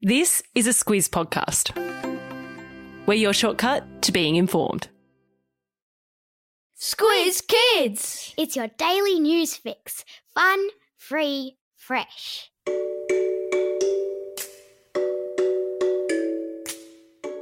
This is a Squiz podcast. We're your shortcut to being informed. Squiz Kids! It's your daily news fix. Fun, free, fresh.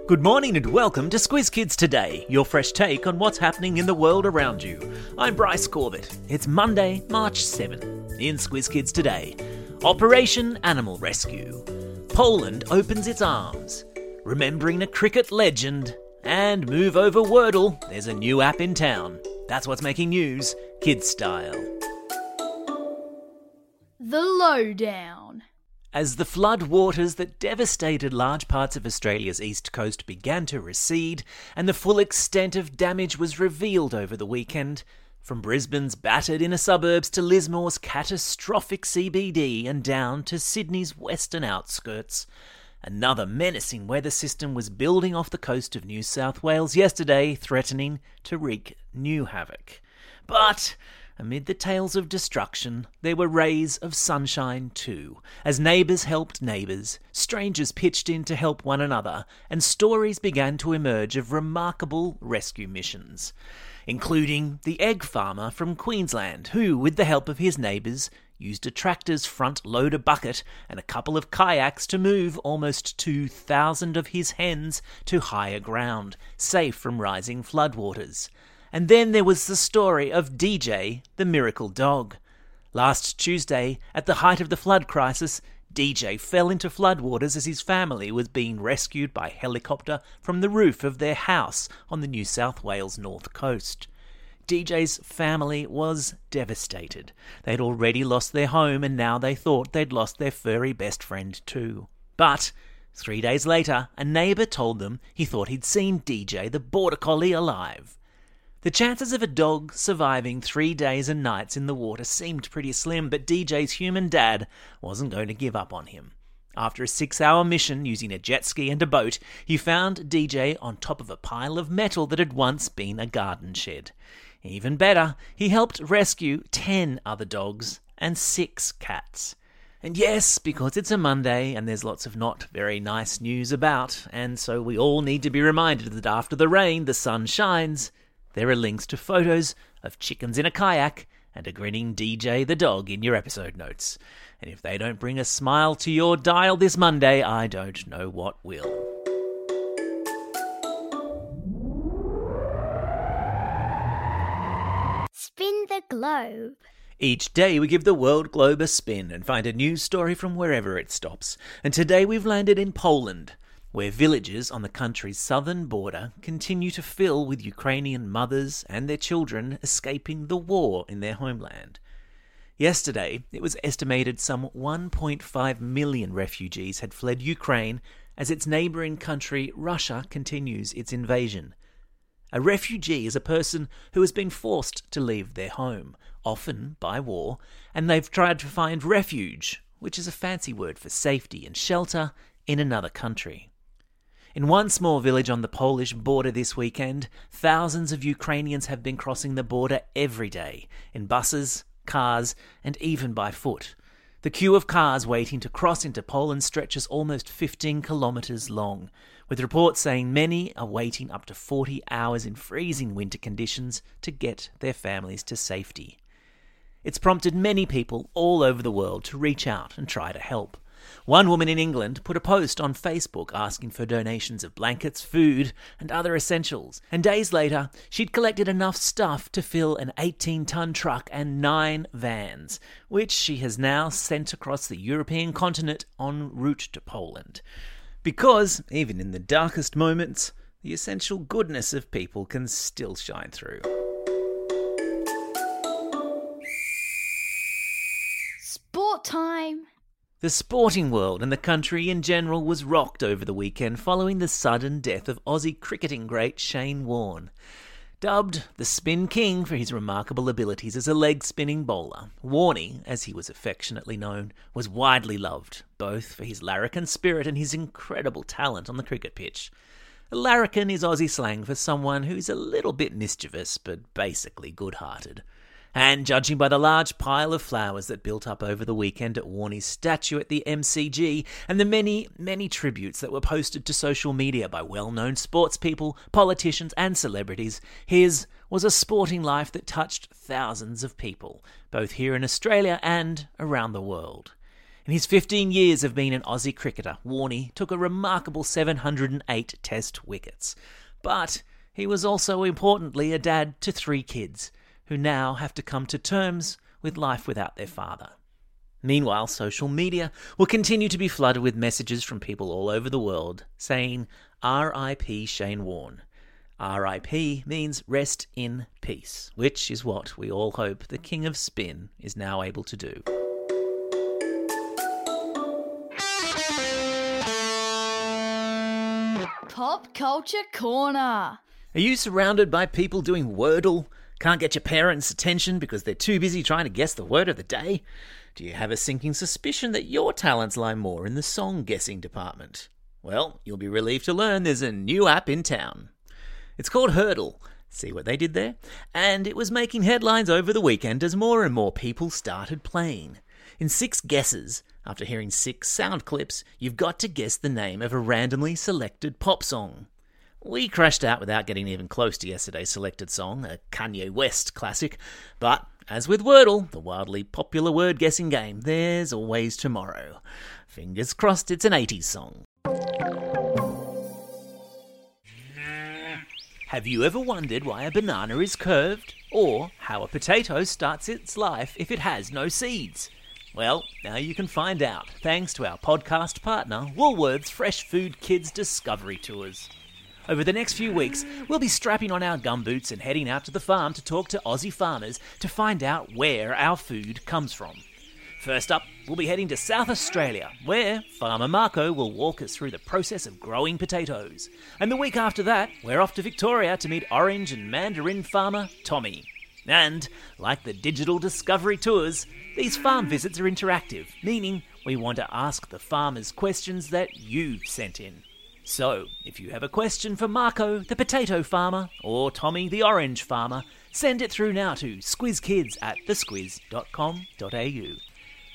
Good morning and welcome to Squiz Kids Today, your fresh take on what's happening in the world around you. I'm Bryce Corbett. It's Monday, March 7. In Squiz Kids Today, Operation Animal Rescue. Poland opens its arms. Remembering a cricket legend. And move over Wordle, there's a new app in town. That's what's making news, kids style. The Lowdown. As the flood waters that devastated large parts of Australia's east coast began to recede and the full extent of damage was revealed over the weekend, from Brisbane's battered inner suburbs to Lismore's catastrophic CBD and down to Sydney's western outskirts, another menacing weather system was building off the coast of New South Wales yesterday, threatening to wreak new havoc. But Amid the tales of destruction, there were rays of sunshine too, as neighbours helped neighbours, strangers pitched in to help one another, and stories began to emerge of remarkable rescue missions, including the egg farmer from Queensland, who, with the help of his neighbours, used a tractor's front loader bucket and a couple of kayaks to move almost 2,000 of his hens to higher ground, safe from rising floodwaters. And then there was the story of DJ, the miracle dog. Last Tuesday, at the height of the flood crisis, DJ fell into floodwaters as his family was being rescued by helicopter from the roof of their house on the New South Wales north coast. DJ's family was devastated. They'd already lost their home and now they thought they'd lost their furry best friend too. But three days later, a neighbour told them he thought he'd seen DJ the border collie alive. The chances of a dog surviving three days and nights in the water seemed pretty slim, but DJ's human dad wasn't going to give up on him. After a six hour mission using a jet ski and a boat, he found DJ on top of a pile of metal that had once been a garden shed. Even better, he helped rescue 10 other dogs and 6 cats. And yes, because it's a Monday and there's lots of not very nice news about, and so we all need to be reminded that after the rain, the sun shines. There are links to photos of chickens in a kayak and a grinning DJ the dog in your episode notes. And if they don't bring a smile to your dial this Monday, I don't know what will. Spin the globe. Each day we give the world globe a spin and find a news story from wherever it stops. And today we've landed in Poland, where villages on the country's southern border continue to fill with Ukrainian mothers and their children escaping the war in their homeland. Yesterday, it was estimated some 1.5 million refugees had fled Ukraine as its neighbouring country, Russia, continues its invasion. A refugee is a person who has been forced to leave their home, often by war, and they've tried to find refuge, which is a fancy word for safety and shelter, in another country. In one small village on the Polish border this weekend, thousands of Ukrainians have been crossing the border every day, in buses, cars, and even by foot. The queue of cars waiting to cross into Poland stretches almost 15 kilometres long, with reports saying many are waiting up to 40 hours in freezing winter conditions to get their families to safety. It's prompted many people all over the world to reach out and try to help. One woman in England put a post on Facebook asking for donations of blankets, food, and other essentials, and days later, she'd collected enough stuff to fill an 18 ton truck and nine vans, which she has now sent across the European continent en route to Poland. Because, even in the darkest moments, the essential goodness of people can still shine through. Sport time. The sporting world and the country in general was rocked over the weekend following the sudden death of Aussie cricketing great Shane Warne. Dubbed the Spin King for his remarkable abilities as a leg spinning bowler, Warnie, as he was affectionately known, was widely loved, both for his larrikin spirit and his incredible talent on the cricket pitch. A larrikin is Aussie slang for someone who's a little bit mischievous but basically good hearted. And judging by the large pile of flowers that built up over the weekend at Warnie's statue at the MCG, and the many, many tributes that were posted to social media by well known sports people, politicians, and celebrities, his was a sporting life that touched thousands of people, both here in Australia and around the world. In his 15 years of being an Aussie cricketer, Warnie took a remarkable 708 test wickets. But he was also importantly a dad to three kids who now have to come to terms with life without their father. Meanwhile, social media will continue to be flooded with messages from people all over the world saying, RIP Shane Warne. RIP means rest in peace, which is what we all hope the King of Spin is now able to do. Pop Culture Corner. Are you surrounded by people doing Wordle? Can't get your parents' attention because they're too busy trying to guess the word of the day? Do you have a sinking suspicion that your talents lie more in the song guessing department? Well, you'll be relieved to learn there's a new app in town. It's called Heardle. See what they did there? And it was making headlines over the weekend as more and more people started playing. In six guesses, after hearing six sound clips, you've got to guess the name of a randomly selected pop song. We crashed out without getting even close to yesterday's selected song, a Kanye West classic. But as with Wordle, the wildly popular word guessing game, there's always tomorrow. Fingers crossed it's an 80s song. Have you ever wondered why a banana is curved? Or how a potato starts its life if it has no seeds? Well, now you can find out thanks to our podcast partner, Woolworths Fresh Food Kids Discovery Tours. Over the next few weeks, we'll be strapping on our gumboots and heading out to the farm to talk to Aussie farmers to find out where our food comes from. First up, we'll be heading to South Australia, where Farmer Marco will walk us through the process of growing potatoes. And the week after that, we're off to Victoria to meet orange and mandarin farmer Tommy. And, like the digital discovery tours, these farm visits are interactive, meaning we want to ask the farmers questions that you've sent in. So, if you have a question for Marco, the potato farmer, or Tommy, the orange farmer, send it through now to squizkids at thesquiz.com.au.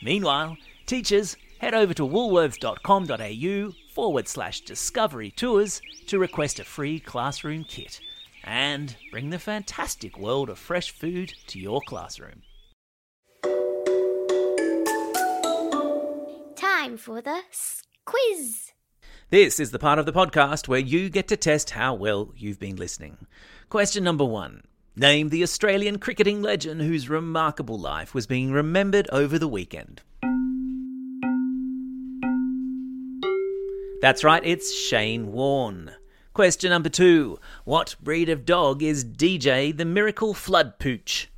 Meanwhile, teachers, head over to woolworths.com.au forward slash discovery tours to request a free classroom kit and bring the fantastic world of fresh food to your classroom. Time for the quiz. This is the part of the podcast where you get to test how well you've been listening. Question number one Name the Australian cricketing legend whose remarkable life was being remembered over the weekend. That's right, it's Shane Warne. Question number two What breed of dog is DJ the Miracle Flood Pooch?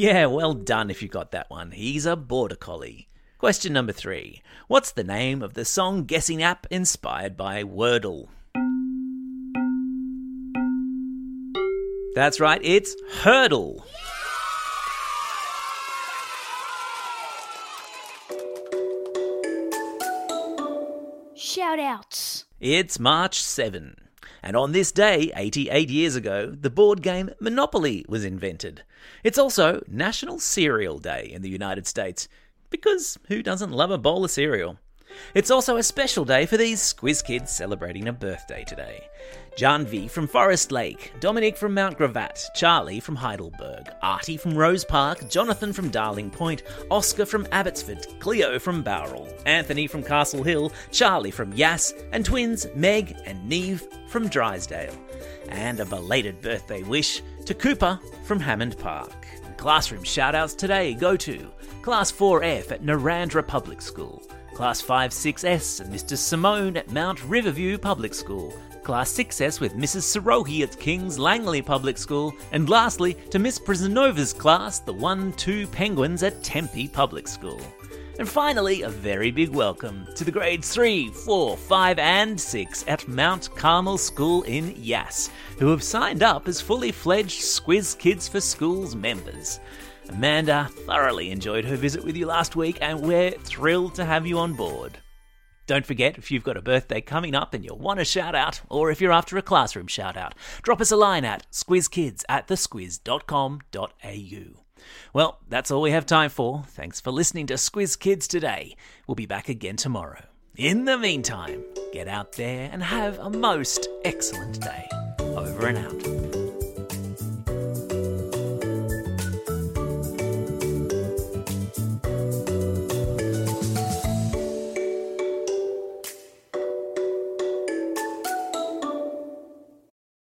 Yeah, well done if you got that one. He's a border collie. Question number three What's the name of the song guessing app inspired by Wordle? That's right, it's Heardle. Shout outs. It's March 7. And on this day, 88 years ago, the board game Monopoly was invented. It's also National Cereal Day in the United States, because who doesn't love a bowl of cereal? It's also a special day for these squiz kids celebrating a birthday today. Janvi from Forest Lake, Dominic from Mount Gravatt, Charlie from Heidelberg, Artie from Rose Park, Jonathan from Darling Point, Oscar from Abbotsford, Cleo from Bowral, Anthony from Castle Hill, Charlie from Yass, and twins Meg and Neve from Drysdale. And a belated birthday wish to Cooper from Hammond Park. Classroom shoutouts today go to Class 4F at Narrandera Public School, Class 5 6S and Mr. Simone at Mount Riverview Public School, Class 6S with Mrs. Sirohi at King's Langley Public School, and lastly to Miss Prisanova's class, the 1 2 Penguins at Tempe Public School. And finally, a very big welcome to the grades 3, 4, 5, and 6 at Mount Carmel School in Yass, who have signed up as fully fledged Squiz Kids for Schools members. Amanda thoroughly enjoyed her visit with you last week, and we're thrilled to have you on board. Don't forget, if you've got a birthday coming up and you want a shout out, or if you're after a classroom shout out, drop us a line at squizkids at thesquiz.com.au. Well, that's all we have time for. Thanks for listening to Squiz Kids today. We'll be back again tomorrow. In the meantime, get out there and have a most excellent day. Over and out.